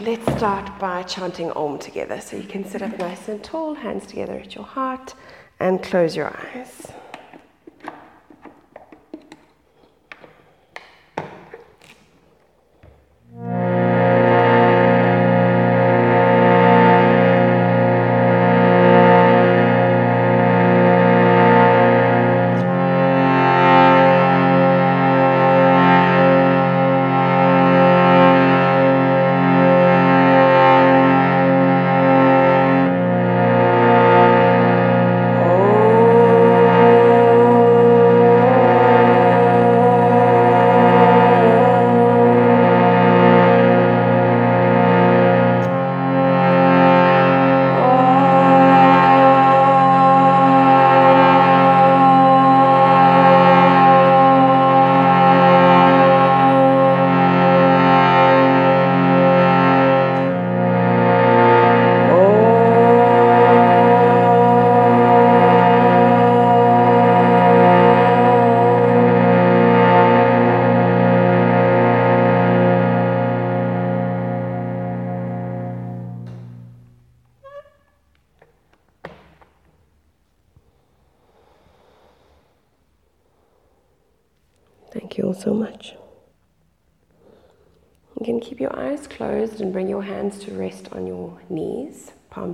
Let's start by chanting Om together. So you can sit up nice and tall, hands together at your heart, and close your eyes.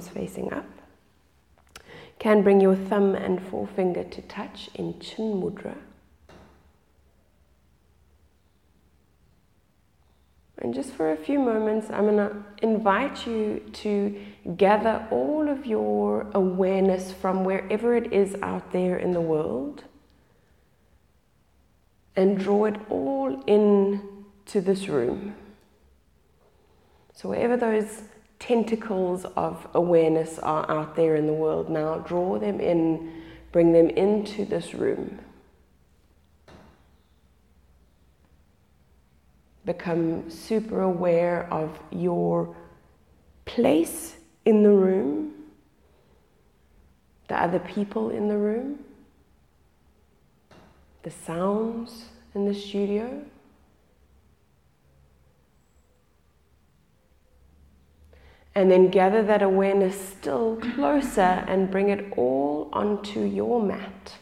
Palms facing up. Can bring your thumb and forefinger to touch in Chin Mudra. And just for a few moments, I'm going to invite you to gather all of your awareness from wherever it is out there in the world and draw it all in to this room. So, wherever those tentacles of awareness are out there in the world now, draw them in, bring them into this room. Become super aware of your place in the room, the other people in the room the sounds in the studio. And then gather that awareness still closer and bring it all onto your mat.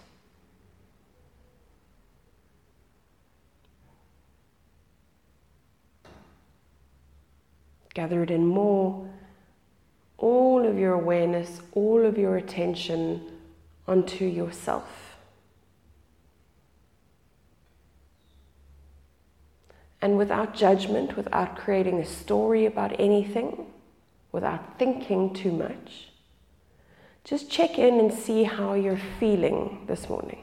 Gather it in more, all of your awareness, all of your attention onto yourself. and without judgment, without creating a story about anything, without thinking too much, just check in and see how you're feeling this morning.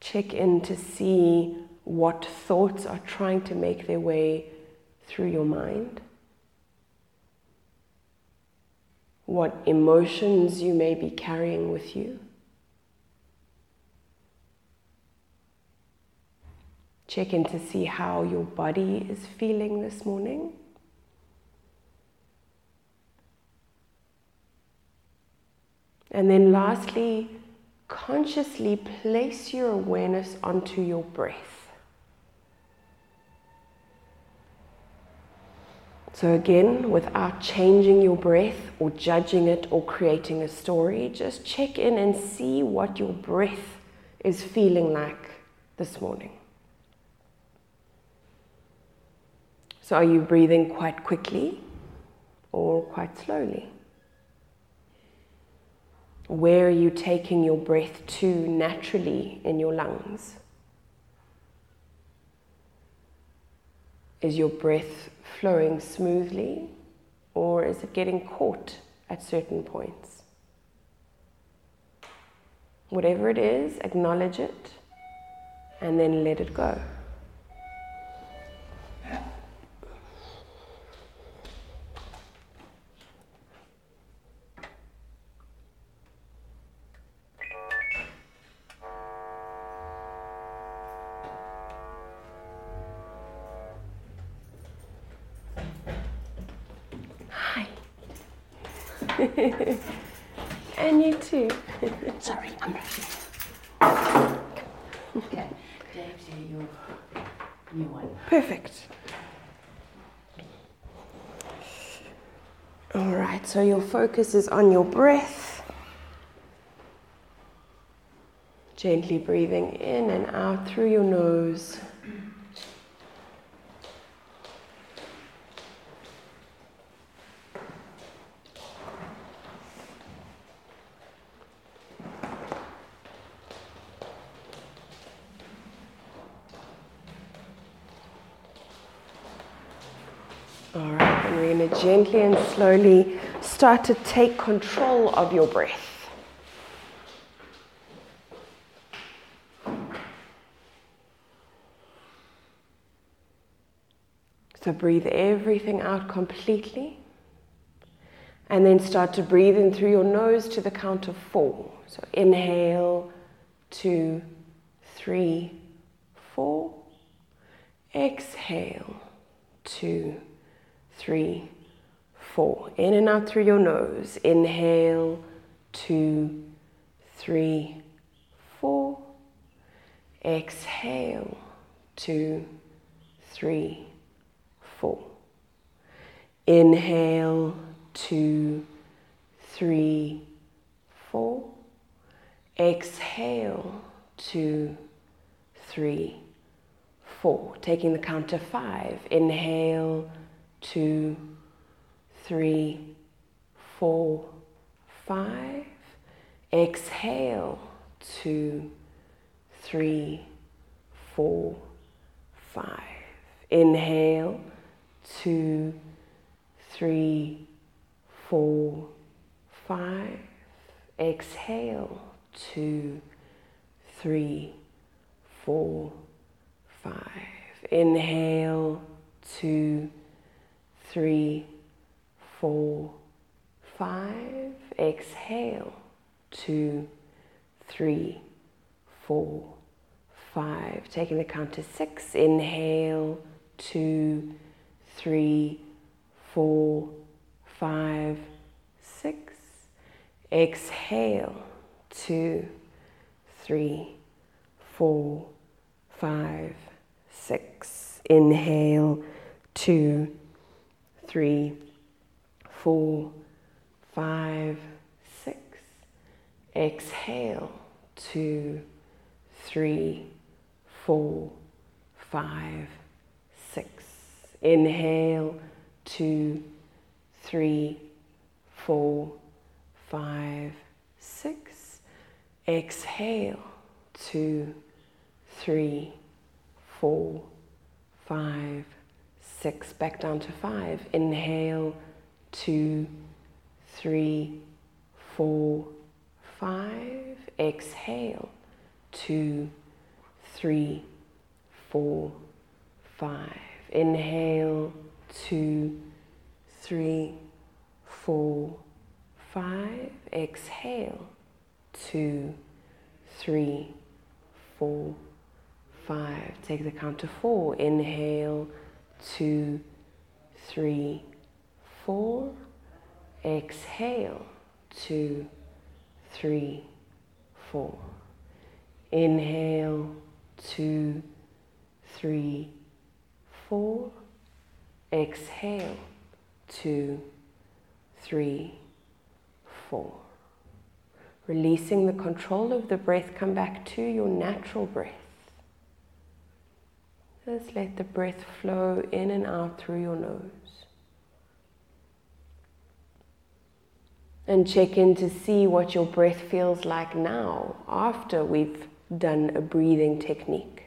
Check in to see what thoughts are trying to make their way through your mind, what emotions you may be carrying with you. Check in to see how your body is feeling this morning. And then, lastly, consciously place your awareness onto your breath. So, again, without changing your breath or judging it or creating a story, just check in and see what your breath is feeling like this morning. So, are you breathing quite quickly or quite slowly? Where are you taking your breath to naturally in your lungs? Is your breath flowing smoothly or is it getting caught at certain points? Whatever it is, acknowledge it and then let it go. and you too. Sorry, I'm rushing. okay, Dave, your new one. Perfect. All right, so your focus is on your breath. Gently breathing in and out through your nose. Gently and slowly start to take control of your breath. So breathe everything out completely. And then start to breathe in through your nose to the count of four. So inhale, two, three, four. Exhale, two, three, four. In and out through your nose. Inhale, two, three, four. Exhale, two, three, four. Inhale, two, three, four. Exhale, two, three, four. Taking the count to five. Inhale, two, three, four, five. Exhale, two, three, four, five. Inhale, two, three, four, five. Exhale, two, three, four, five. Inhale, two, three, four, five. Exhale, two, three, four, five. Taking the count to six. Inhale, two, three, four, five, six. Exhale, two, three, four, five, six. Inhale, two, three, four, five, six. Exhale, two, three, four, five, six. Inhale, two, three, four, five, six. Exhale, two, three, four, five, six. Back down to five. Inhale, two, three, four, five. Exhale, two, three, four, five. Inhale, two, three, four, five. Exhale, two, three, four, five. Take the count to four. Inhale, two, three, four. Exhale, two, three, four. Inhale, two, three, four. Exhale, two, three, four. Releasing the control of the breath, come back to your natural breath. Just let the breath flow in and out through your nose. And check in to see what your breath feels like now after we've done a breathing technique.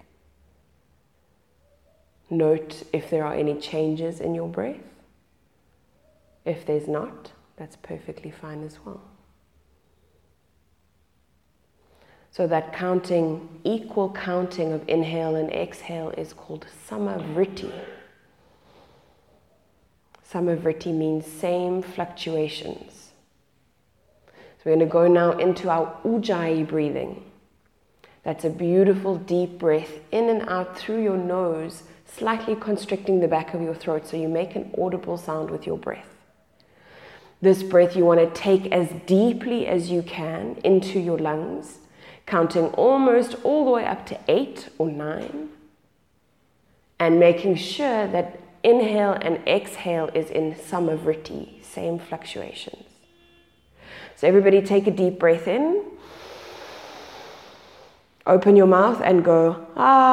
Note if there are any changes in your breath. If there's not, that's perfectly fine as well. So that counting, equal counting of inhale and exhale is called samavriti. Samavriti means same fluctuations. So we're going to go now into our ujjayi breathing. That's a beautiful deep breath in and out through your nose, slightly constricting the back of your throat so you make an audible sound with your breath. This breath you want to take as deeply as you can into your lungs, counting almost all the way up to eight or nine. and making sure that inhale and exhale is in samavriti, same fluctuations. So, everybody take a deep breath in. Open your mouth and go, ah.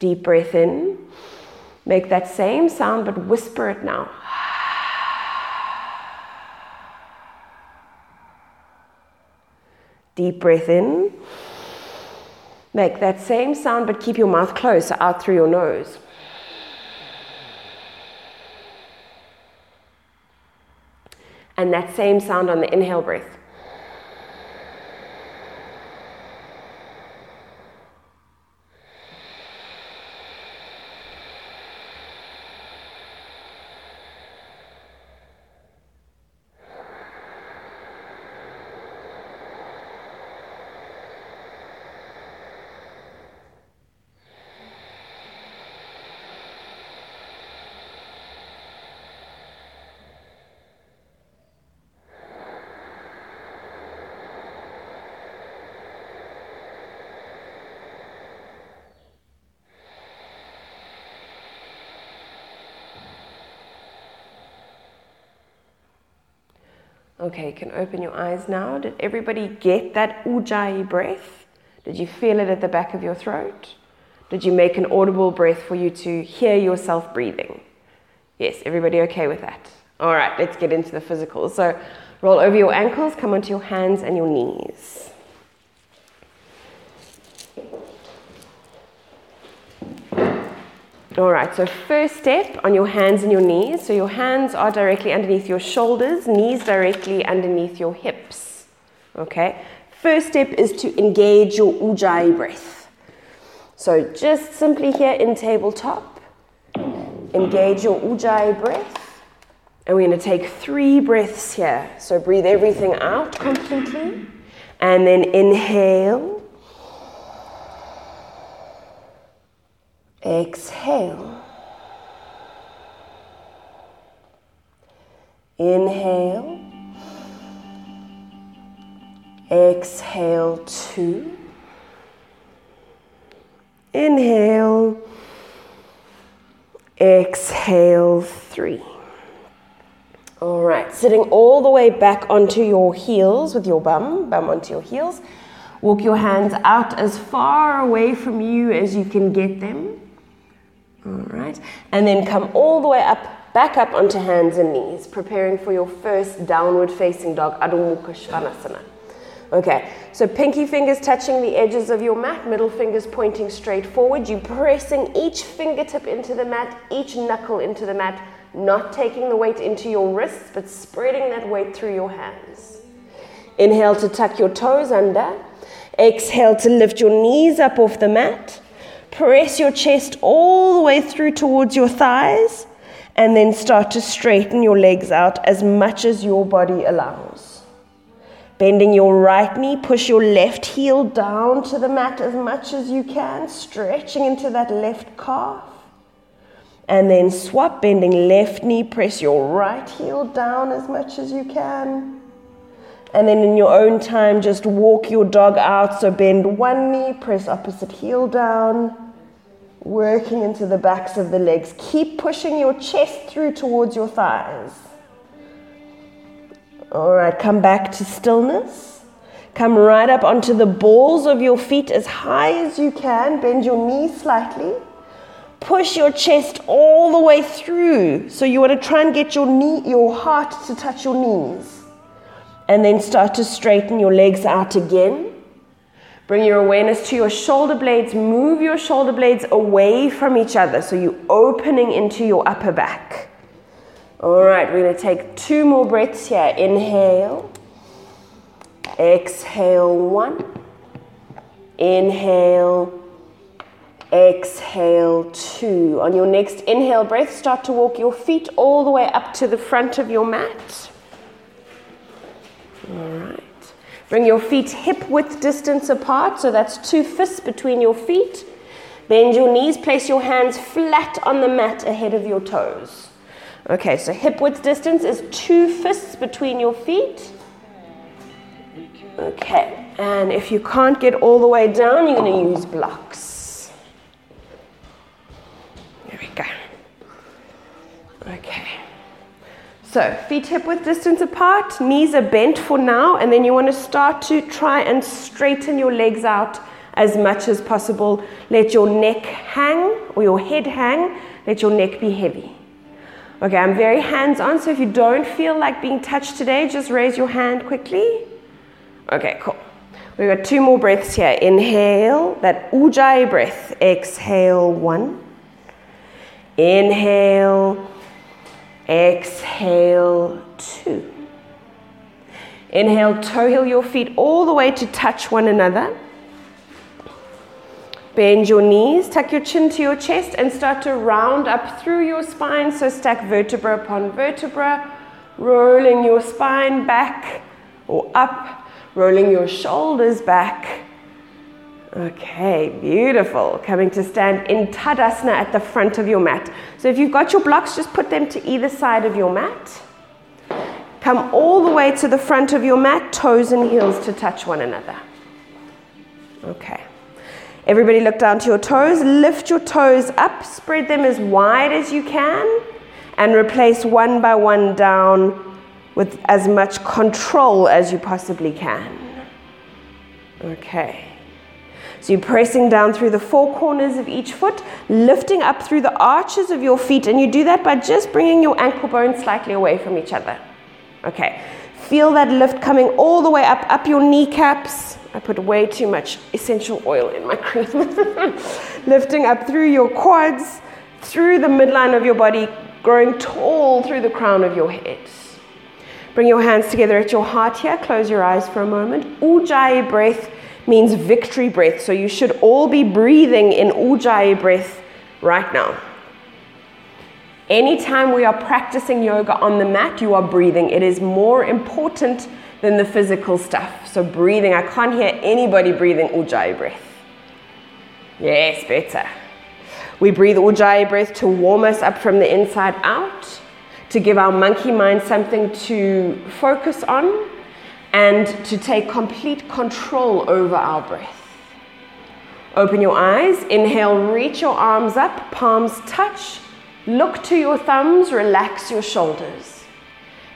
Deep breath in. Make that same sound, but whisper it now. Deep breath in. Make that same sound, but keep your mouth closed, out through your nose. And that same sound on the inhale breath. Okay, you can open your eyes now. Did everybody get that ujjayi breath? Did you feel it at the back of your throat? Did you make an audible breath for you to hear yourself breathing? Yes, everybody okay with that? All right, let's get into the physical. So roll over your ankles, come onto your hands and your knees. All right, so first step on your hands and your knees. So your hands are directly underneath your shoulders, knees directly underneath your hips. Okay, first step is to engage your ujjayi breath. So just simply here in tabletop, engage your ujjayi breath. And we're going to take three breaths here. So breathe everything out completely. And then inhale. Exhale. Inhale. Exhale two. Inhale. Exhale three. All right, sitting all the way back onto your heels with your bum, bum onto your heels. Walk your hands out as far away from you as you can get them. All right. And then come all the way up, back up onto hands and knees, preparing for your first downward facing dog, Adho Mukha Svanasana. Okay, so pinky fingers touching the edges of your mat, middle fingers pointing straight forward. You pressing each fingertip into the mat, each knuckle into the mat, not taking the weight into your wrists, but spreading that weight through your hands. Inhale to tuck your toes under. Exhale to lift your knees up off the mat. Press your chest all the way through towards your thighs and then start to straighten your legs out as much as your body allows. Bending your right knee, push your left heel down to the mat as much as you can, stretching into that left calf. And then swap, bending left knee, press your right heel down as much as you can. And then in your own time, just walk your dog out. So bend one knee, press opposite heel down, working into the backs of the legs. Keep pushing your chest through towards your thighs. All right, come back to stillness. Come right up onto the balls of your feet as high as you can. Bend your knees slightly. Push your chest all the way through. So you want to try and get your knee, your heart to touch your knees and then start to straighten your legs out again. Bring your awareness to your shoulder blades. Move your shoulder blades away from each other so you're opening into your upper back. All right, we're going to take two more breaths here. Inhale. Exhale, one. Inhale. Exhale, two. On your next inhale breath, start to walk your feet all the way up to the front of your mat. All right. Bring your feet hip width distance apart, so that's two fists between your feet. Bend your knees, place your hands flat on the mat ahead of your toes. Okay, so hip width distance is two fists between your feet. Okay, and if you can't get all the way down, you're going to use blocks. There we go. Okay. So, feet hip width distance apart, knees are bent for now, and then you want to start to try and straighten your legs out as much as possible. Let your neck hang or your head hang, let your neck be heavy. Okay, I'm very hands on, so if you don't feel like being touched today, just raise your hand quickly. Okay, cool. We've got two more breaths here. Inhale, that ujjayi breath. Exhale, one. Inhale, exhale, two. Inhale, toe heel your feet all the way to touch one another. Bend your knees, tuck your chin to your chest, and start to round up through your spine. So stack vertebra upon vertebra, rolling your spine back or up, rolling your shoulders back. Okay, beautiful. Coming to stand in Tadasana at the front of your mat. So if you've got your blocks, just put them to either side of your mat. Come all the way to the front of your mat, toes and heels to touch one another. Okay. Everybody look down to your toes, lift your toes up, spread them as wide as you can, and replace one by one down with as much control as you possibly can. Okay. So you're pressing down through the four corners of each foot, lifting up through the arches of your feet, and you do that by just bringing your ankle bones slightly away from each other. Okay. Feel that lift coming all the way up, up your kneecaps, I put way too much essential oil in my cream. Lifting up through your quads, through the midline of your body, growing tall through the crown of your head. Bring your hands together at your heart here. Close your eyes for a moment. Ujjayi breath means victory breath. So you should all be breathing in Ujjayi breath right now. Anytime we are practicing yoga on the mat, you are breathing. It is more important than the physical stuff. So breathing, I can't hear anybody breathing Ujjayi breath. Yes, better. We breathe Ujjayi breath to warm us up from the inside out, to give our monkey mind something to focus on, and to take complete control over our breath. Open your eyes, inhale, reach your arms up, palms touch, look to your thumbs, relax your shoulders.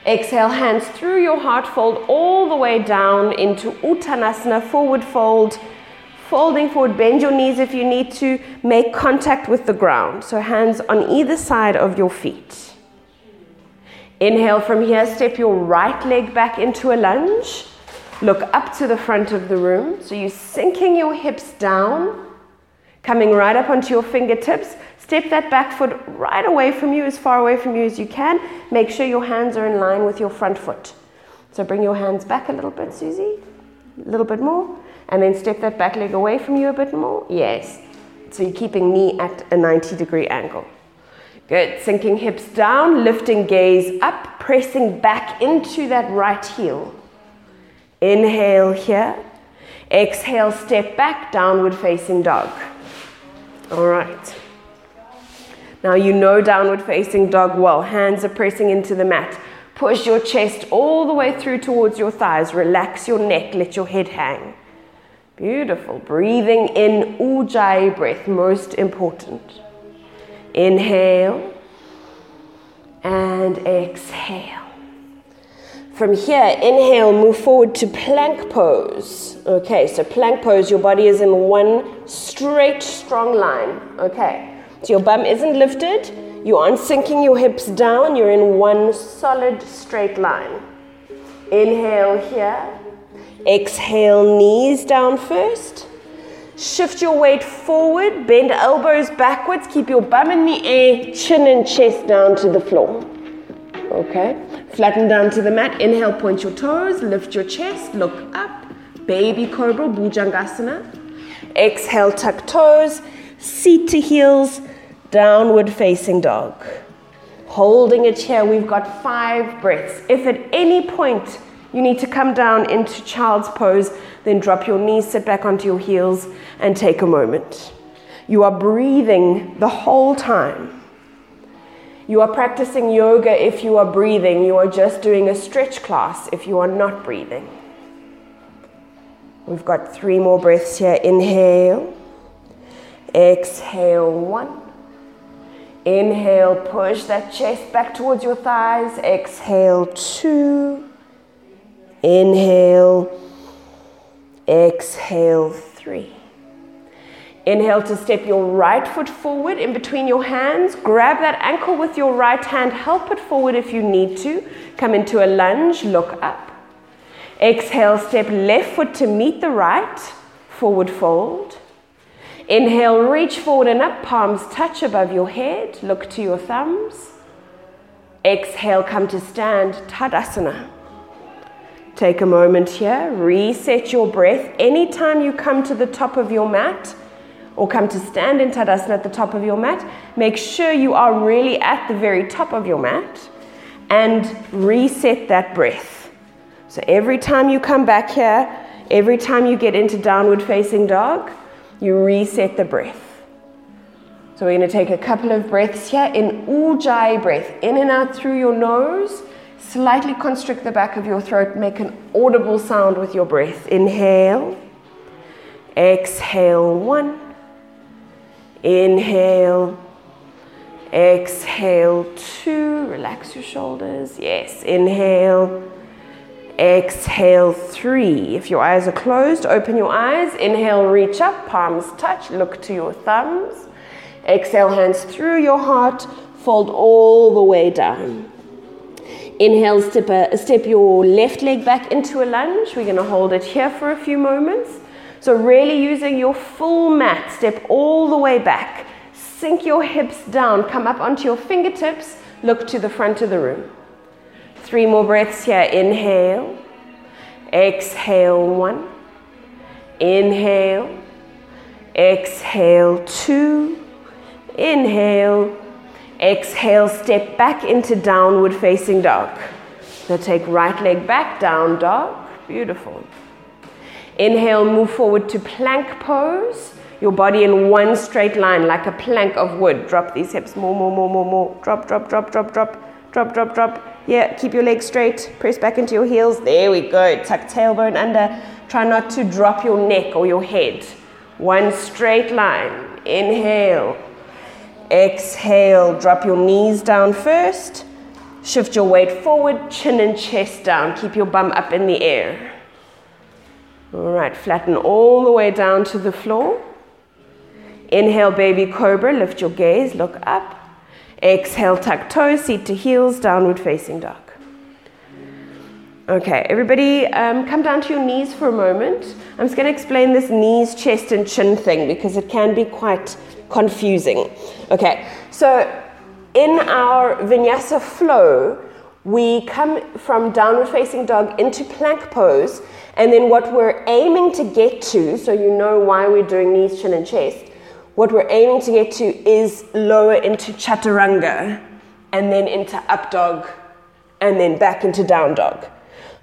Exhale, hands through your heart fold all the way down into Uttanasana, forward fold. Folding forward, bend your knees if you need to. Make contact with the ground. So, hands on either side of your feet. Inhale from here, step your right leg back into a lunge. Look up to the front of the room. So, you're sinking your hips down, coming right up onto your fingertips. Step that back foot right away from you, as far away from you as you can. Make sure your hands are in line with your front foot. So bring your hands back a little bit, Susie. A little bit more. And then step that back leg away from you a bit more. Yes. So you're keeping knee at a 90 degree angle. Good. Sinking hips down, lifting gaze up, pressing back into that right heel. Inhale here. Exhale, step back, downward facing dog. All right. Now you know downward facing dog well. Hands are pressing into the mat. Push your chest all the way through towards your thighs. Relax your neck. Let your head hang. Beautiful. Breathing in Ujjayi breath, most important. Inhale and exhale. From here, inhale, move forward to plank pose. Okay, so plank pose, your body is in one straight, strong line. Okay. So your bum isn't lifted, you aren't sinking your hips down, you're in one solid straight line. Inhale here. Exhale, knees down first. Shift your weight forward, bend elbows backwards, keep your bum in the air, chin and chest down to the floor. Okay, flatten down to the mat. Inhale, point your toes, lift your chest, look up. Baby cobra, bhujangasana. Exhale, tuck toes, seat to heels, downward facing dog. Holding it here, we've got five breaths. If at any point you need to come down into child's pose, then drop your knees, sit back onto your heels, and take a moment. You are breathing the whole time. You are practicing yoga if you are breathing. You are just doing a stretch class if you are not breathing. We've got three more breaths here. Inhale. Exhale. One. Inhale, push that chest back towards your thighs. Exhale, two. Inhale. Exhale, three. Inhale to step your right foot forward in between your hands. Grab that ankle with your right hand. Help it forward if you need to. Come into a lunge. Look up. Exhale, step left foot to meet the right. Forward fold. Inhale, reach forward and up, palms touch above your head. Look to your thumbs. Exhale, come to stand, Tadasana. Take a moment here, reset your breath. Anytime you come to the top of your mat or come to stand in Tadasana at the top of your mat, make sure you are really at the very top of your mat and reset that breath. So every time you come back here, every time you get into downward facing dog, you reset the breath. So we're going to take a couple of breaths here in Ujjayi breath, in and out through your nose. Slightly constrict the back of your throat, make an audible sound with your breath. Inhale, exhale, one. Inhale, exhale, two. Relax your shoulders. Yes, inhale Exhale, three. If your eyes are closed, open your eyes. Inhale, reach up, palms touch, look to your thumbs. Exhale, hands through your heart, fold all the way down. Inhale, step, a, step your left leg back into a lunge. We're going to hold it here for a few moments. So, really using your full mat, step all the way back. Sink your hips down, come up onto your fingertips, look to the front of the room. Three more breaths here. Inhale. Exhale. One. Inhale. Exhale. Two. Inhale. Exhale. Step back into downward facing dog. Now take right leg back, down dog. Beautiful. Inhale, move forward to plank pose. Your body in one straight line, like a plank of wood. Drop these hips more, more, more, more, more. Drop, drop, drop, drop, drop, drop, drop, drop. Yeah, keep your legs straight. Press back into your heels. There we go. Tuck tailbone under. Try not to drop your neck or your head. One straight line. Inhale. Exhale. Drop your knees down first. Shift your weight forward, chin and chest down. Keep your bum up in the air. All right, flatten all the way down to the floor. Inhale, baby cobra. Lift your gaze, look up. Exhale, tuck toes, seat to heels, downward facing dog. Okay, everybody um, come down to your knees for a moment. I'm just going to explain this knees, chest, and chin thing because it can be quite confusing. Okay, so in our vinyasa flow, we come from downward facing dog into plank pose, and then what we're aiming to get to, so you know why we're doing knees, chin, and chest, what we're aiming to get to is lower into chaturanga and then into up dog and then back into down dog.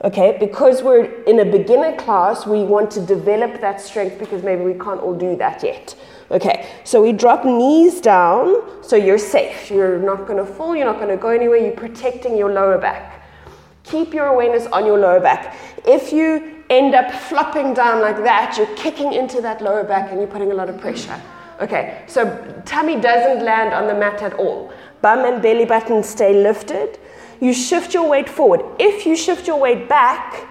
Okay, because we're in a beginner class, we want to develop that strength because maybe we can't all do that yet. Okay, so we drop knees down so you're safe. You're not to fall, you're not to go anywhere, you're protecting your lower back. Keep your awareness on your lower back. If you end up flopping down like that, you're kicking into that lower back and you're putting a lot of pressure. Okay, so tummy doesn't land on the mat at all. Bum and belly button stay lifted. You shift your weight forward. If you shift your weight back,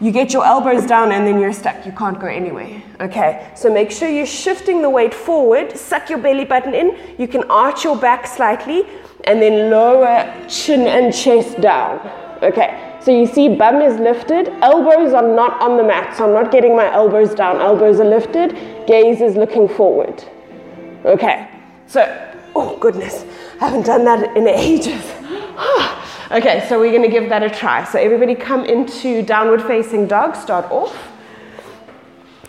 you get your elbows down and then you're stuck. You can't go anywhere. Okay, so make sure you're shifting the weight forward. Suck your belly button in. You can arch your back slightly and then lower chin and chest down. Okay, so you see, bum is lifted, elbows are not on the mat, so I'm not getting my elbows down. Elbows are lifted, gaze is looking forward. Okay, so, oh goodness, I haven't done that in ages. Ah. Okay, so we're gonna give that a try. So everybody come into downward facing dog, start off.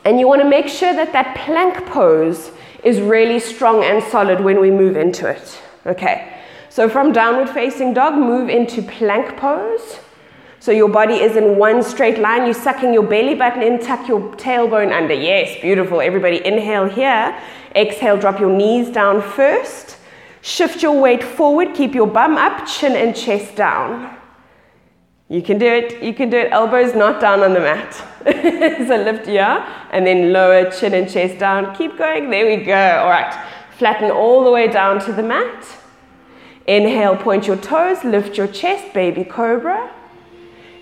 And you wanna make sure that that plank pose is really strong and solid when we move into it. Okay, so from downward facing dog, move into plank pose. So your body is in one straight line. You're sucking your belly button in, tuck your tailbone under. Yes, beautiful. Everybody inhale here. Exhale, drop your knees down first. Shift your weight forward, keep your bum up, chin and chest down. You can do it, you can do it, elbows not down on the mat. so lift here and then lower chin and chest down. Keep going, there we go. All right, flatten all the way down to the mat. Inhale, point your toes, lift your chest, baby cobra.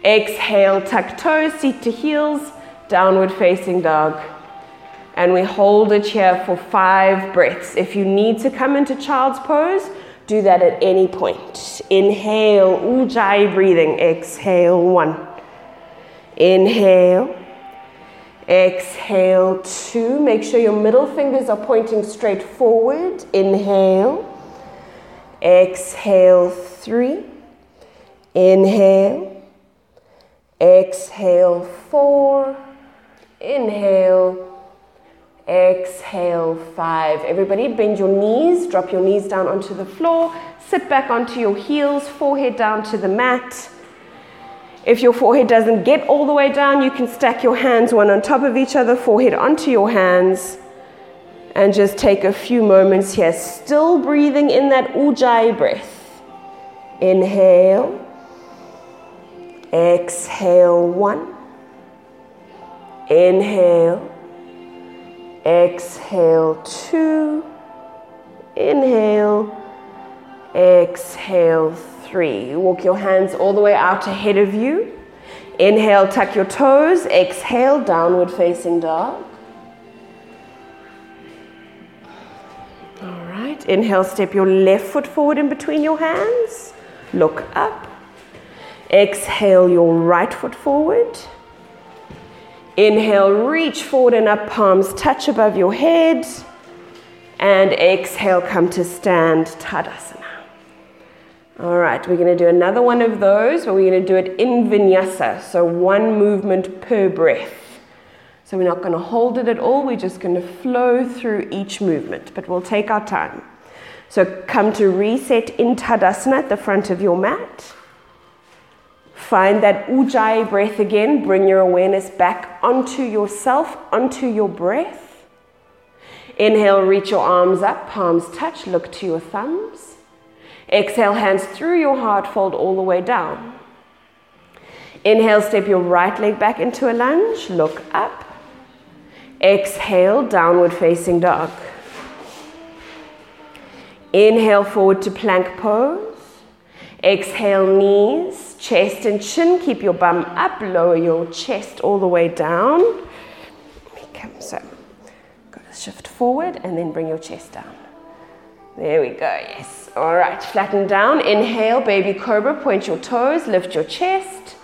Exhale, tuck toes, seat to heels, downward facing dog. And we hold it here for five breaths. If you need to come into child's pose, do that at any point. Inhale, ujjayi breathing. Exhale, one. Inhale. Exhale, two. Make sure your middle fingers are pointing straight forward. Inhale. Exhale, three. Inhale. Exhale, four. Inhale. Exhale, five. Everybody, bend your knees, drop your knees down onto the floor, sit back onto your heels, forehead down to the mat. If your forehead doesn't get all the way down, you can stack your hands one on top of each other, forehead onto your hands, and just take a few moments here, still breathing in that ujjayi breath. Inhale, exhale, one. Inhale. Exhale, two. Inhale. Exhale, three. Walk your hands all the way out ahead of you. Inhale, tuck your toes. Exhale, downward facing dog. All right. Inhale, step your left foot forward in between your hands. Look up. Exhale, your right foot forward. Inhale, reach forward and up, palms touch above your head. And exhale, come to stand, Tadasana. All right, we're going to do another one of those, but we're going to do it in vinyasa, so one movement per breath. So we're not going to hold it at all, we're just going to flow through each movement, but we'll take our time. So come to reset in Tadasana at the front of your mat. Find that ujjayi breath again. Bring your awareness back onto yourself, onto your breath. Inhale, reach your arms up, palms touch, look to your thumbs. Exhale, hands through your heart, fold all the way down. Inhale, step your right leg back into a lunge, look up. Exhale, downward facing dog. Inhale, forward to plank pose. Exhale, knees, chest and chin. Keep your bum up, lower your chest all the way down. So, go to shift forward and then bring your chest down. There we go, yes. All right, flatten down. Inhale, baby cobra, point your toes, lift your chest.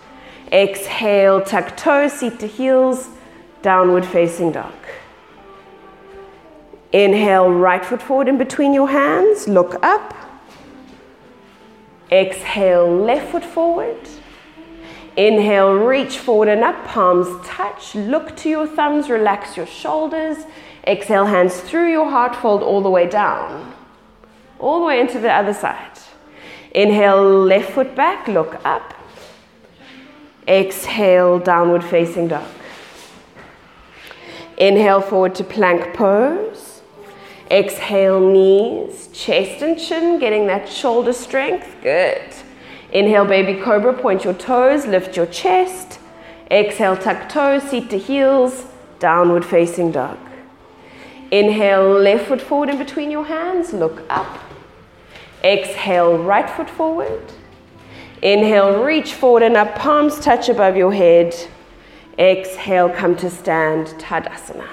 Exhale, tuck toes, seat to heels, downward facing dog. Inhale, right foot forward in between your hands, look up. Exhale, left foot forward. Inhale, reach forward and up, palms touch. Look to your thumbs, relax your shoulders. Exhale, hands through your heart, fold all the way down. All the way into the other side. Inhale, left foot back, look up. Exhale, downward facing dog. Inhale, forward to plank pose. Exhale, knees, chest and chin, getting that shoulder strength. Good. Inhale, baby cobra, point your toes, lift your chest. Exhale, tuck toes, seat to heels, downward facing dog. Inhale, left foot forward in between your hands, look up. Exhale, right foot forward. Inhale, reach forward and up, palms touch above your head. Exhale, come to stand, Tadasana.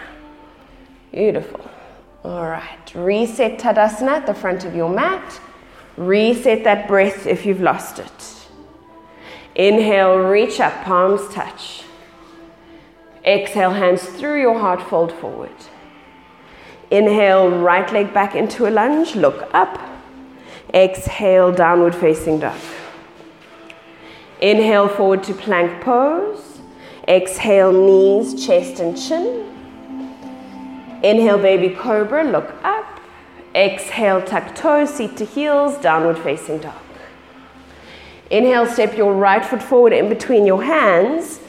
Beautiful. All right, reset Tadasana at the front of your mat. Reset that breath if you've lost it. Inhale, reach up, palms touch. Exhale, hands through your heart, fold forward. Inhale, right leg back into a lunge, look up. Exhale, downward facing dog. Inhale, forward to plank pose. Exhale, knees, chest, and chin. Inhale, baby cobra, look up. Exhale, tuck toes, seat to heels, downward facing dog. Inhale, step your right foot forward in between your hands.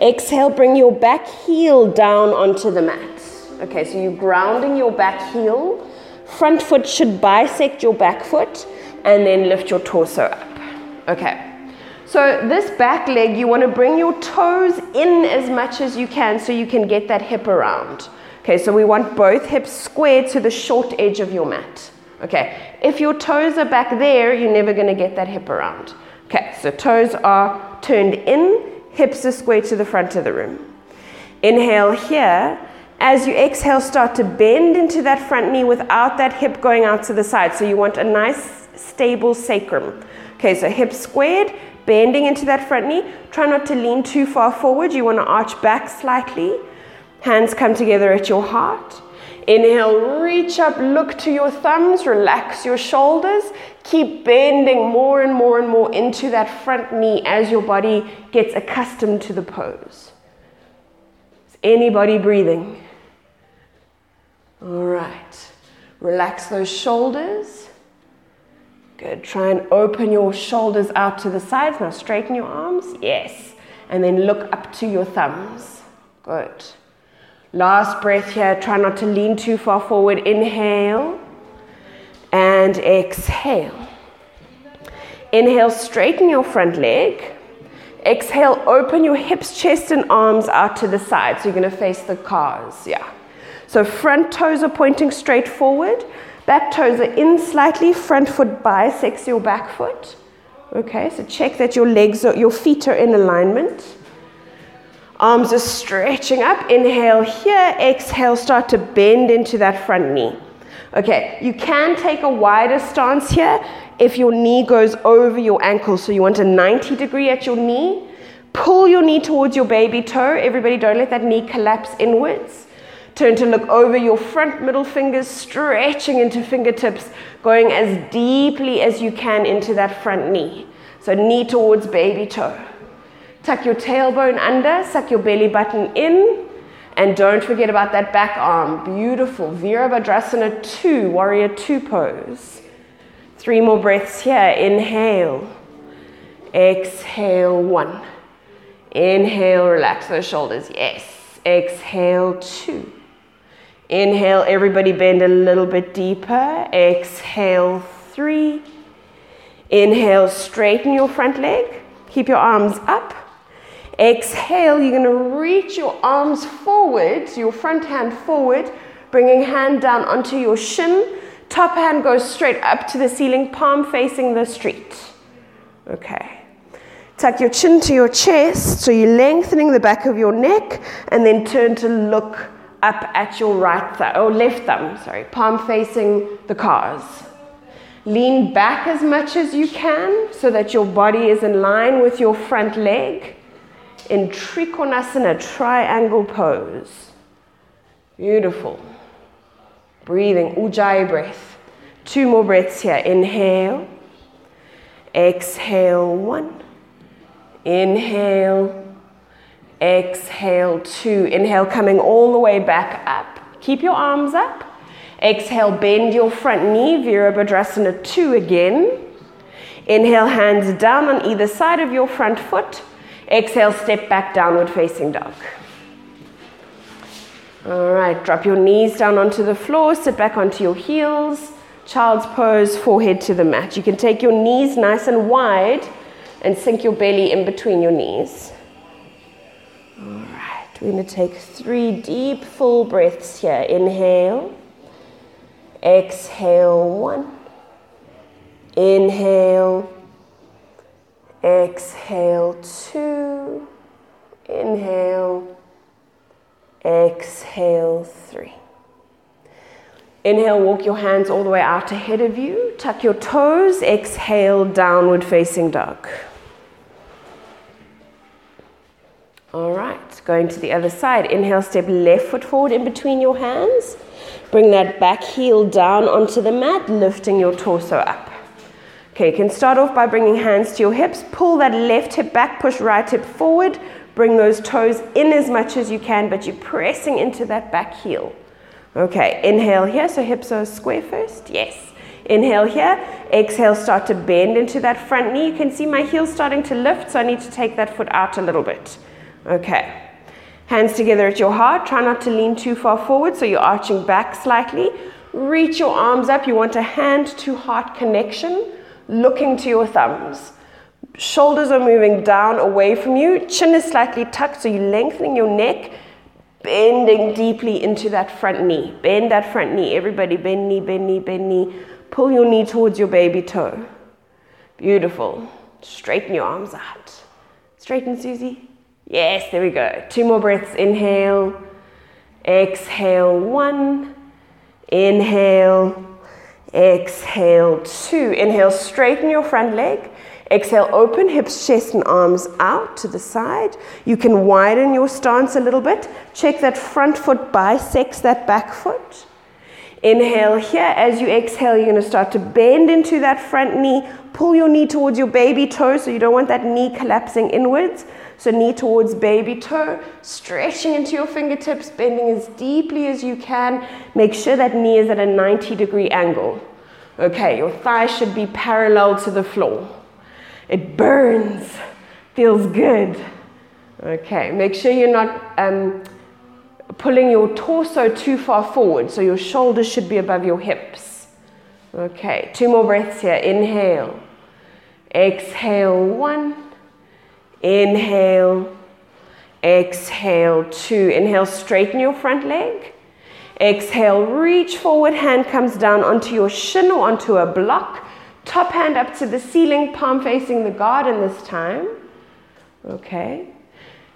Exhale, bring your back heel down onto the mat. Okay, so you're grounding your back heel front foot should bisect your back foot, and then lift your torso up. Okay. So this back leg, you want to bring your toes in as much as you can so you can get that hip around. Okay, so we want both hips squared to the short edge of your mat. Okay, if your toes are back there, you're never going to get that hip around. Okay, so toes are turned in, hips are squared to the front of the room. Inhale here. As you exhale, start to bend into that front knee without that hip going out to the side. So you want a nice, stable sacrum. Okay, so hips squared, bending into that front knee. Try not to lean too far forward. You want to arch back slightly. Hands come together at your heart. Inhale, reach up, look to your thumbs, relax your shoulders. Keep bending more and more and more into that front knee as your body gets accustomed to the pose. Is anybody breathing? All right. Relax those shoulders. Good. Try and open your shoulders out to the sides. Now straighten your arms. Yes. And then look up to your thumbs. Good. Last breath here. Try not to lean too far forward. Inhale and exhale. Inhale, straighten your front leg. Exhale, open your hips, chest, and arms out to the side. So you're going to face the cars. Yeah. So front toes are pointing straight forward. Back toes are in slightly. Front foot bisects your back foot. Okay, so check that your legs, are, your feet are in alignment. Arms are stretching up. Inhale here. Exhale, start to bend into that front knee. Okay, you can take a wider stance here if your knee goes over your ankle. So you want a 90 degree at your knee. Pull your knee towards your baby toe. Everybody, don't let that knee collapse inwards. Turn to look over your front middle fingers, stretching into fingertips, going as deeply as you can into that front knee. So, knee towards baby toe. Tuck your tailbone under, suck your belly button in, and don't forget about that back arm. Beautiful. Virabhadrasana 2, warrior 2 pose. Three more breaths here. Inhale. Exhale, one. Inhale, relax those shoulders. Yes. Exhale, two. Inhale, everybody bend a little bit deeper. Exhale, three. Inhale, straighten your front leg. Keep your arms up. Exhale, you're going to reach your arms forward, your front hand forward, bringing hand down onto your shin. Top hand goes straight up to the ceiling, palm facing the street. Okay. Tuck your chin to your chest, so you're lengthening the back of your neck, and then turn to look up at your right thumb, or left thumb, sorry, palm facing the cars. Lean back as much as you can so that your body is in line with your front leg in Trikonasana, triangle pose. Beautiful. Breathing, Ujjayi breath. Two more breaths here. Inhale. Exhale, one. Inhale. Exhale, two. Inhale, coming all the way back up. Keep your arms up. Exhale, bend your front knee, Virabhadrasana 2 again. Inhale, hands down on either side of your front foot. Exhale, step back, downward facing dog. All right, drop your knees down onto the floor, sit back onto your heels. Child's pose, forehead to the mat. You can take your knees nice and wide and sink your belly in between your knees. All right, we're going to take three deep, full breaths here. Inhale, exhale, one. Inhale, exhale, two. Inhale, exhale, three. Inhale, walk your hands all the way out ahead of you. Tuck your toes. Exhale, downward facing dog. All right, going to the other side. Inhale, step left foot forward in between your hands. Bring that back heel down onto the mat, lifting your torso up. Okay, you can start off by bringing hands to your hips. Pull that left hip back, push right hip forward. Bring those toes in as much as you can, but you're pressing into that back heel. Okay, inhale here, so hips are square first. Yes. Inhale here. Exhale, start to bend into that front knee. You can see my heel starting to lift, so I need to take that foot out a little bit. Okay. Hands together at your heart. Try not to lean too far forward so you're arching back slightly. Reach your arms up. You want a hand to heart connection, looking to your thumbs. Shoulders are moving down away from you. Chin is slightly tucked, so you're lengthening your neck, bending deeply into that front knee. Bend that front knee. Everybody, bend knee, bend knee, bend knee. Pull your knee towards your baby toe. Beautiful. Straighten your arms out. Straighten, Susie. Yes, there we go. Two more breaths. Inhale. Exhale. One. Inhale. Exhale. Two. Inhale, straighten your front leg. Exhale, open hips, chest, and arms out to the side. You can widen your stance a little bit. Check that front foot bisects that back foot. Inhale here. As you exhale, you're going to start to bend into that front knee. Pull your knee towards your baby toe so you don't want that knee collapsing inwards. So, knee towards baby toe, stretching into your fingertips, bending as deeply as you can. Make sure that knee is at a 90 degree angle. Okay, your thigh should be parallel to the floor. It burns, feels good. Okay, make sure you're not um, pulling your torso too far forward, so your shoulders should be above your hips. Okay, two more breaths here. Inhale, exhale, one. Inhale, exhale, two. Inhale, straighten your front leg. Exhale, reach forward, hand comes down onto your shin or onto a block. Top hand up to the ceiling, palm facing the garden this time. Okay.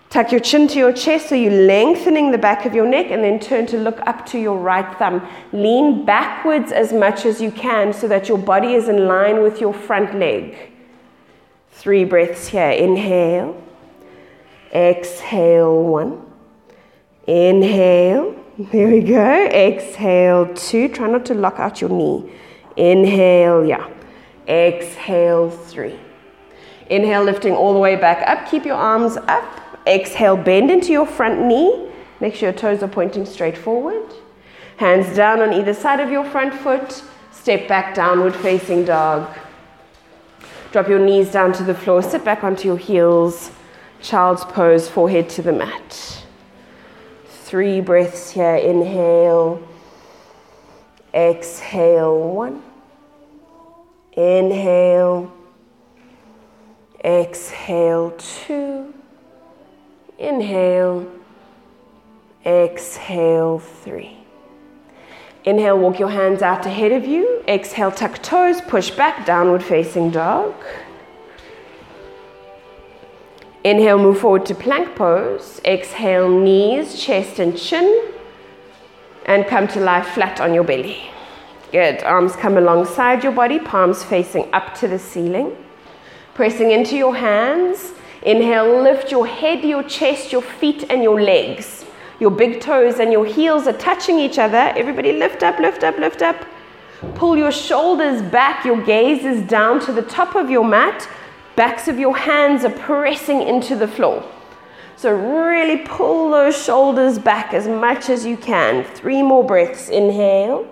Tuck your chin to your chest so you're lengthening the back of your neck and then turn to look up to your right thumb. Lean backwards as much as you can so that your body is in line with your front leg. Three breaths here. Inhale. Exhale. One. Inhale. There we go. Exhale. Two. Try not to lock out your knee. Inhale. Yeah. Exhale. Three. Inhale, lifting all the way back up. Keep your arms up. Exhale, bend into your front knee. Make sure your toes are pointing straight forward. Hands down on either side of your front foot. Step back, downward facing dog. Drop your knees down to the floor, sit back onto your heels, child's pose, forehead to the mat. Three breaths here. Inhale, exhale, one. Inhale, exhale, two. Inhale, exhale, three. Inhale, walk your hands out ahead of you. Exhale, tuck toes, push back, downward facing dog. Inhale, move forward to plank pose. Exhale, knees, chest, and chin. And come to lie flat on your belly. Good. Arms come alongside your body, palms facing up to the ceiling. Pressing into your hands. Inhale, lift your head, your chest, your feet, and your legs. Your big toes and your heels are touching each other. Everybody lift up, lift up, lift up. Pull your shoulders back. Your gaze is down to the top of your mat. Backs of your hands are pressing into the floor. So, really pull those shoulders back as much as you can. Three more breaths. Inhale.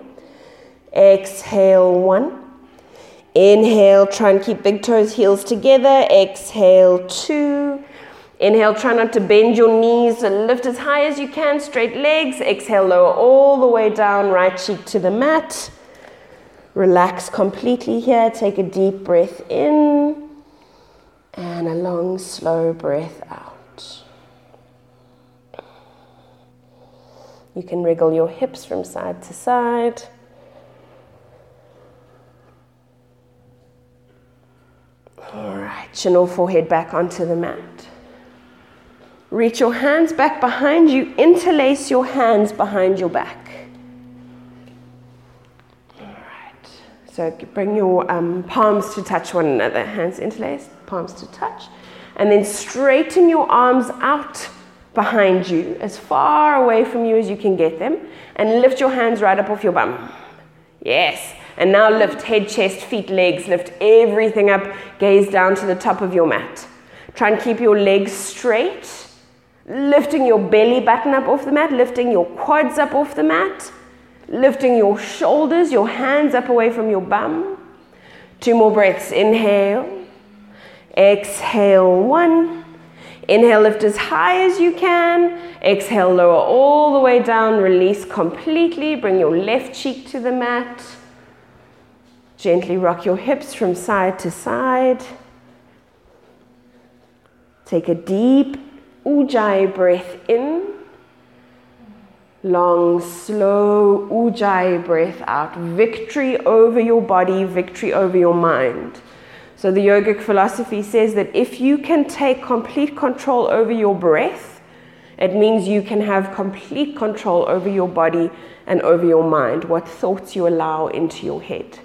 Exhale. One. Inhale. Try and keep big toes, heels together. Exhale. Two. Inhale, try not to bend your knees, lift as high as you can, straight legs. Exhale, lower all the way down, right cheek to the mat. Relax completely here. Take a deep breath in and a long, slow breath out. You can wriggle your hips from side to side. All right, chin or forehead back onto the mat. Reach your hands back behind you, interlace your hands behind your back. All right. So bring your um, palms to touch one another, hands interlaced, palms to touch. And then straighten your arms out behind you, as far away from you as you can get them, and lift your hands right up off your bum. Yes. And now lift head, chest, feet, legs, lift everything up, gaze down to the top of your mat. Try and keep your legs straight lifting your belly button up off the mat, lifting your quads up off the mat, lifting your shoulders, your hands up away from your bum. Two more breaths. Inhale. Exhale. One. Inhale, lift as high as you can. Exhale, lower all the way down. Release completely. Bring your left cheek to the mat. Gently rock your hips from side to side. Take a deep Ujjayi breath in. Long, slow Ujjayi breath out. Victory over your body, victory over your mind. So, the yogic philosophy says that if you can take complete control over your breath, it means you can have complete control over your body and over your mind, what thoughts you allow into your head.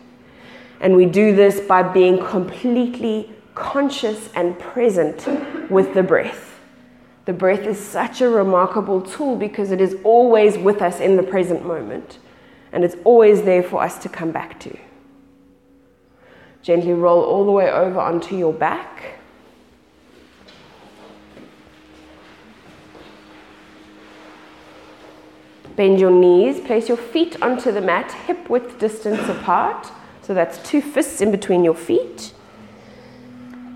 And we do this by being completely conscious and present with the breath. The breath is such a remarkable tool because it is always with us in the present moment and it's always there for us to come back to. Gently roll all the way over onto your back. Bend your knees, place your feet onto the mat, hip width distance apart. So that's two fists in between your feet.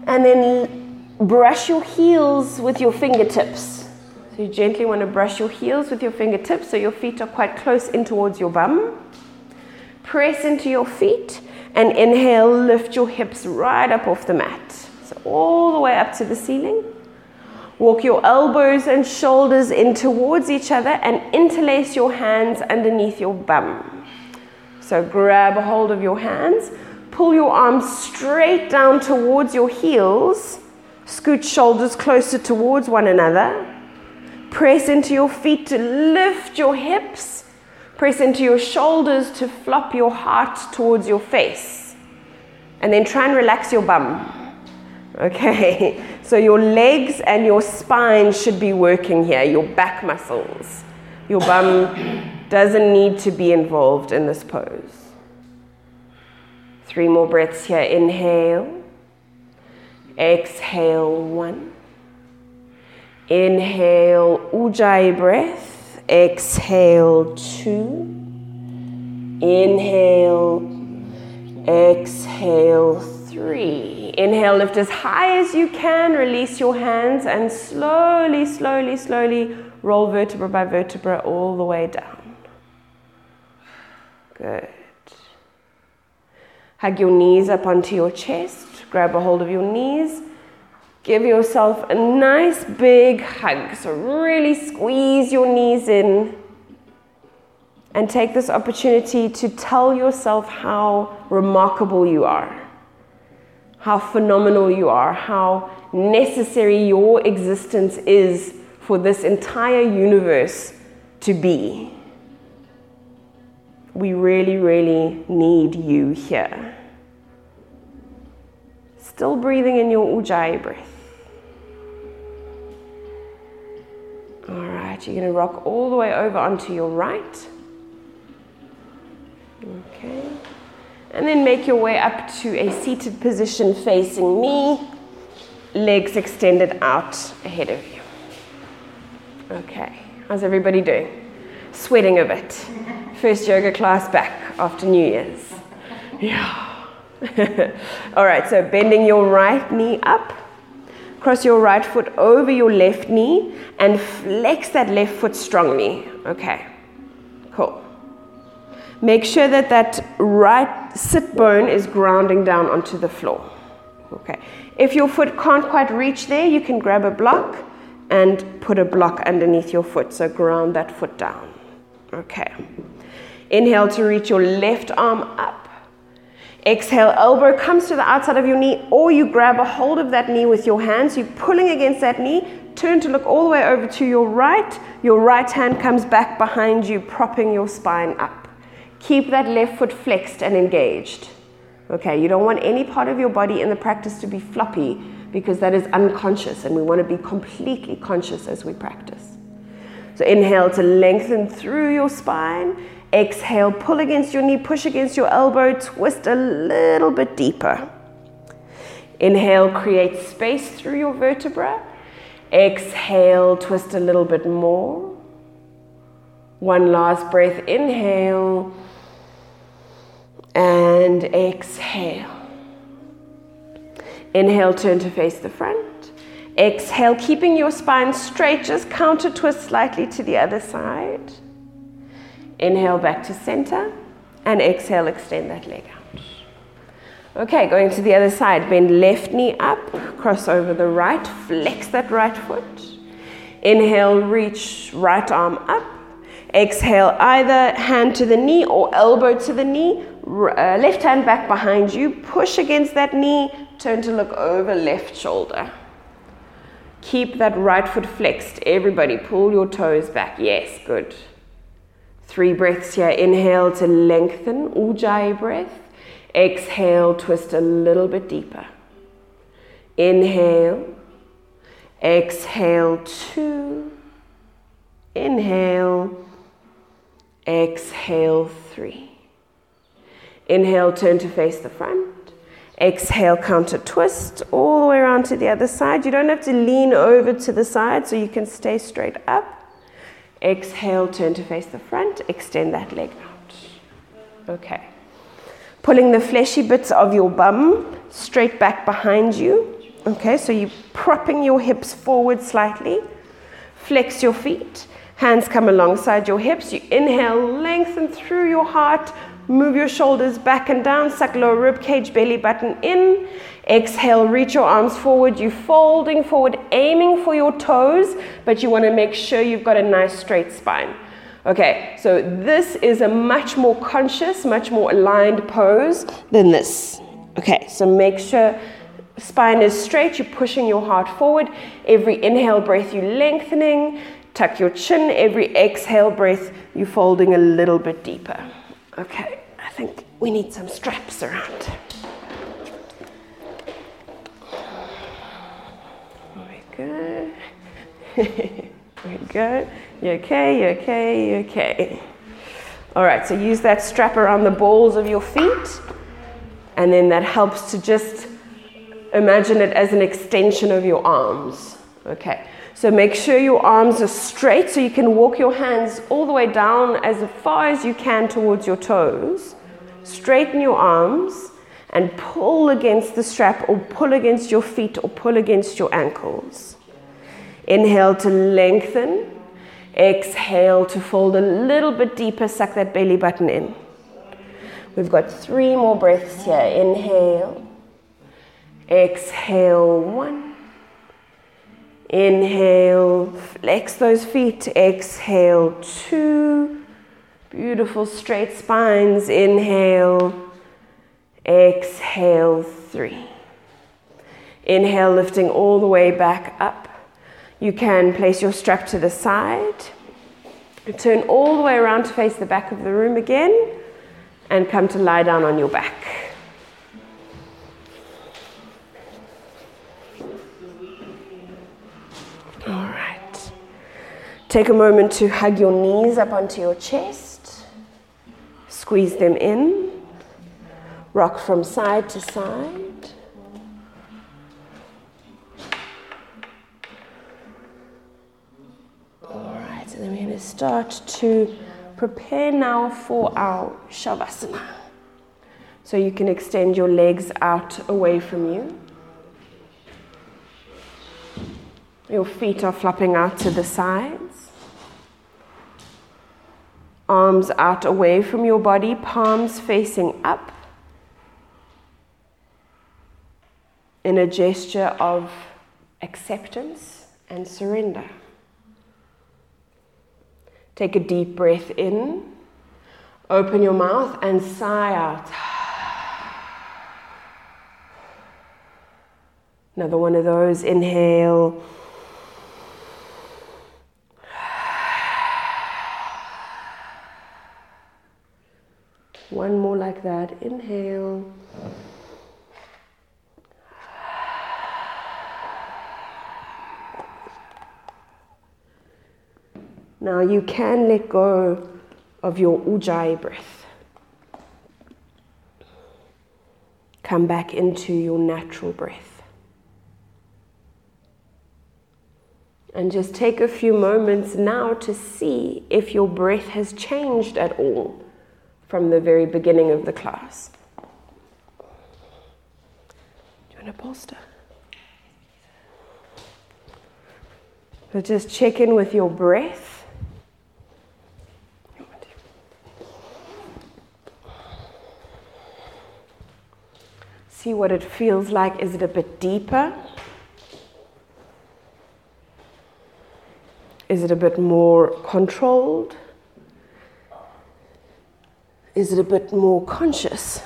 And then brush your heels with your fingertips. So you gently want to brush your heels with your fingertips so your feet are quite close in towards your bum. Press into your feet and inhale, lift your hips right up off the mat. So all the way up to the ceiling. Walk your elbows and shoulders in towards each other and interlace your hands underneath your bum. So grab a hold of your hands, pull your arms straight down towards your heels, scoot shoulders closer towards one another. Press into your feet to lift your hips. Press into your shoulders to flop your heart towards your face. And then try and relax your bum. Okay, so your legs and your spine should be working here, your back muscles. Your bum doesn't need to be involved in this pose. Three more breaths here. Inhale. Exhale. One. Inhale, Ujjayi breath. Exhale, two. Inhale. Exhale, three. Inhale, lift as high as you can. Release your hands and slowly, slowly, slowly roll vertebra by vertebra all the way down. Good. Hug your knees up onto your chest. Grab a hold of your knees. Give yourself a nice big hug. So, really squeeze your knees in. And take this opportunity to tell yourself how remarkable you are, how phenomenal you are, how necessary your existence is for this entire universe to be. We really, really need you here. Still breathing in your Ujjayi breath. All right, you're going to rock all the way over onto your right. Okay. And then make your way up to a seated position facing me, legs extended out ahead of you. Okay, how's everybody doing? Sweating a bit. First yoga class back after New Year's. Yeah. All right, so bending your right knee up, cross your right foot over your left knee, and flex that left foot strongly. Okay, cool. Make sure that that right sit bone is grounding down onto the floor. Okay. If your foot can't quite reach there, you can grab a block and put a block underneath your foot. So ground that foot down. Okay. Inhale to reach your left arm up. Exhale, elbow comes to the outside of your knee, or you grab a hold of that knee with your hands. You're pulling against that knee. Turn to look all the way over to your right. Your right hand comes back behind you, propping your spine up. Keep that left foot flexed and engaged. Okay, you don't want any part of your body in the practice to be floppy because that is unconscious, and we want to be completely conscious as we practice. So, inhale to lengthen through your spine. Exhale, pull against your knee, push against your elbow, twist a little bit deeper. Inhale, create space through your vertebra. Exhale, twist a little bit more. One last breath, inhale and exhale. Inhale, turn to face the front. Exhale, keeping your spine straight, just counter twist slightly to the other side. Inhale back to center, and exhale, extend that leg out. Okay, going to the other side. Bend left knee up, cross over the right, flex that right foot. Inhale, reach right arm up. Exhale, either hand to the knee or elbow to the knee. Uh, left hand back behind you. Push against that knee. Turn to look over left shoulder. Keep that right foot flexed. Everybody, pull your toes back. Yes, good. Three breaths here. Inhale to lengthen, Ujjayi breath. Exhale, twist a little bit deeper. Inhale. Exhale, two. Inhale. Exhale, three. Inhale, turn to face the front. Exhale, counter twist all the way around to the other side. You don't have to lean over to the side so you can stay straight up. Exhale, turn to face the front. Extend that leg out. Okay. Pulling the fleshy bits of your bum straight back behind you. Okay, so you're propping your hips forward slightly. Flex your feet. Hands come alongside your hips. You inhale, lengthen through your heart. Move your shoulders back and down. Suck lower rib cage, belly button in. Exhale, reach your arms forward. You're folding forward, aiming for your toes, but you want to make sure you've got a nice straight spine. Okay, so this is a much more conscious, much more aligned pose than this. Okay, so make sure spine is straight, you're pushing your heart forward. Every inhale breath, you're lengthening. Tuck your chin. Every exhale breath, you're folding a little bit deeper. Okay, I think we need some straps around. Very good. Very good. You okay? You okay? You okay? All right, so use that strap around the balls of your feet, and then that helps to just imagine it as an extension of your arms. Okay, so make sure your arms are straight so you can walk your hands all the way down as far as you can towards your toes. Straighten your arms and pull against the strap or pull against your feet or pull against your ankles. Inhale to lengthen. Exhale to fold a little bit deeper, suck that belly button in. We've got three more breaths here. Inhale. Exhale, one. Inhale, flex those feet. Exhale, two. Beautiful straight spines. Inhale, exhale, three. Inhale, lifting all the way back up. You can place your strap to the side. Turn all the way around to face the back of the room again and come to lie down on your back. All right. Take a moment to hug your knees up onto your chest. Squeeze them in. Rock from side to side. Start to prepare now for our Shavasana. So you can extend your legs out away from you. Your feet are flopping out to the sides. Arms out away from your body, palms facing up. In a gesture of acceptance and surrender. Take a deep breath in. Open your mouth and sigh out. Another one of those. Inhale. One more like that. Inhale. Now you can let go of your ujjayi breath. Come back into your natural breath. And just take a few moments now to see if your breath has changed at all from the very beginning of the class. Do you want a bolster? So just check in with your breath. See what it feels like. Is it a bit deeper? Is it a bit more controlled? Is it a bit more conscious?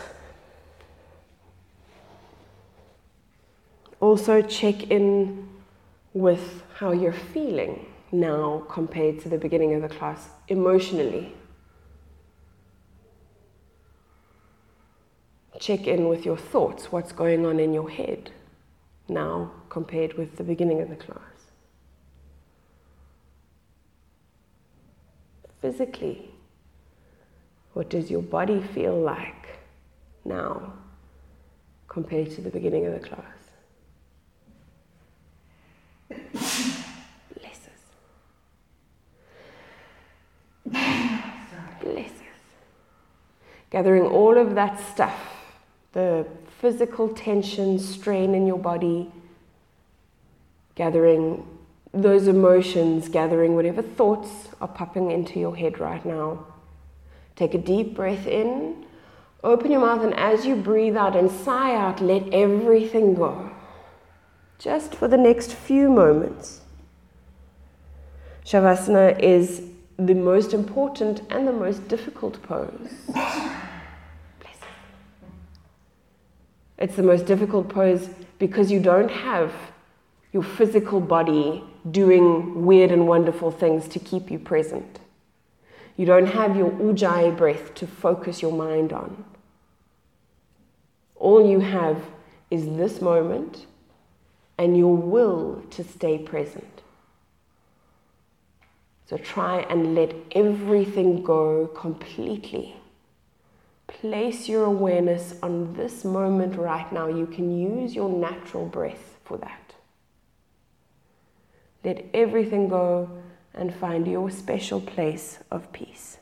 Also, check in with how you're feeling now compared to the beginning of the class emotionally. Check in with your thoughts, what's going on in your head now compared with the beginning of the class. Physically, what does your body feel like now compared to the beginning of the class? Bless us. Bless us. Gathering all of that stuff, the physical tension, strain in your body, gathering those emotions, gathering whatever thoughts are popping into your head right now. Take a deep breath in, open your mouth, and as you breathe out and sigh out, let everything go. Just for the next few moments. Shavasana is the most important and the most difficult pose. It's the most difficult pose because you don't have your physical body doing weird and wonderful things to keep you present. You don't have your ujjayi breath to focus your mind on. All you have is this moment and your will to stay present. So try and let everything go completely. Place your awareness on this moment right now. You can use your natural breath for that. Let everything go and find your special place of peace.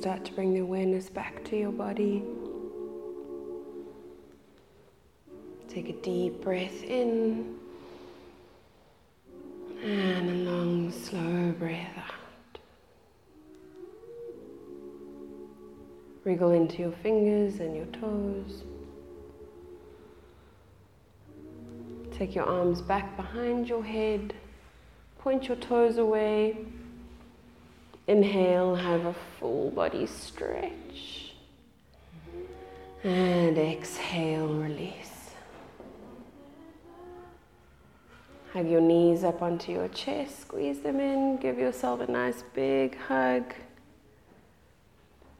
Start to bring the awareness back to your body. Take a deep breath in and a long, slow breath out. Wriggle into your fingers and your toes. Take your arms back behind your head. Point your toes away. Inhale, have a full body stretch. And exhale, release. Hug your knees up onto your chest, squeeze them in, give yourself a nice big hug.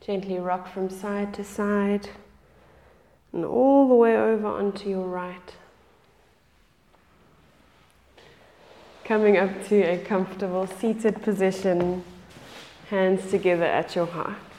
Gently rock from side to side and all the way over onto your right. Coming up to a comfortable seated position, hands together at your heart.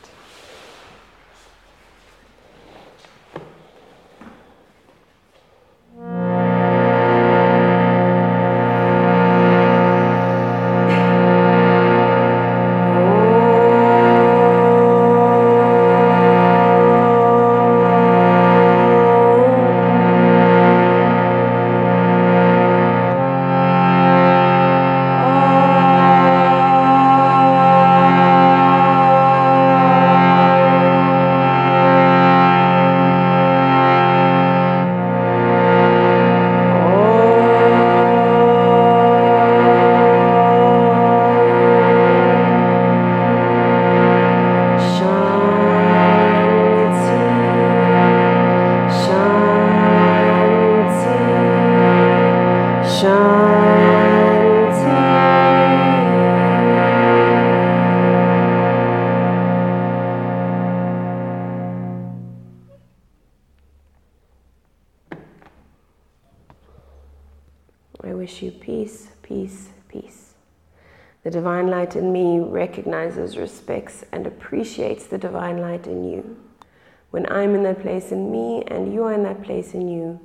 Recognizes, respects, and appreciates the divine light in you. When I'm in that place in me and you are in that place in you,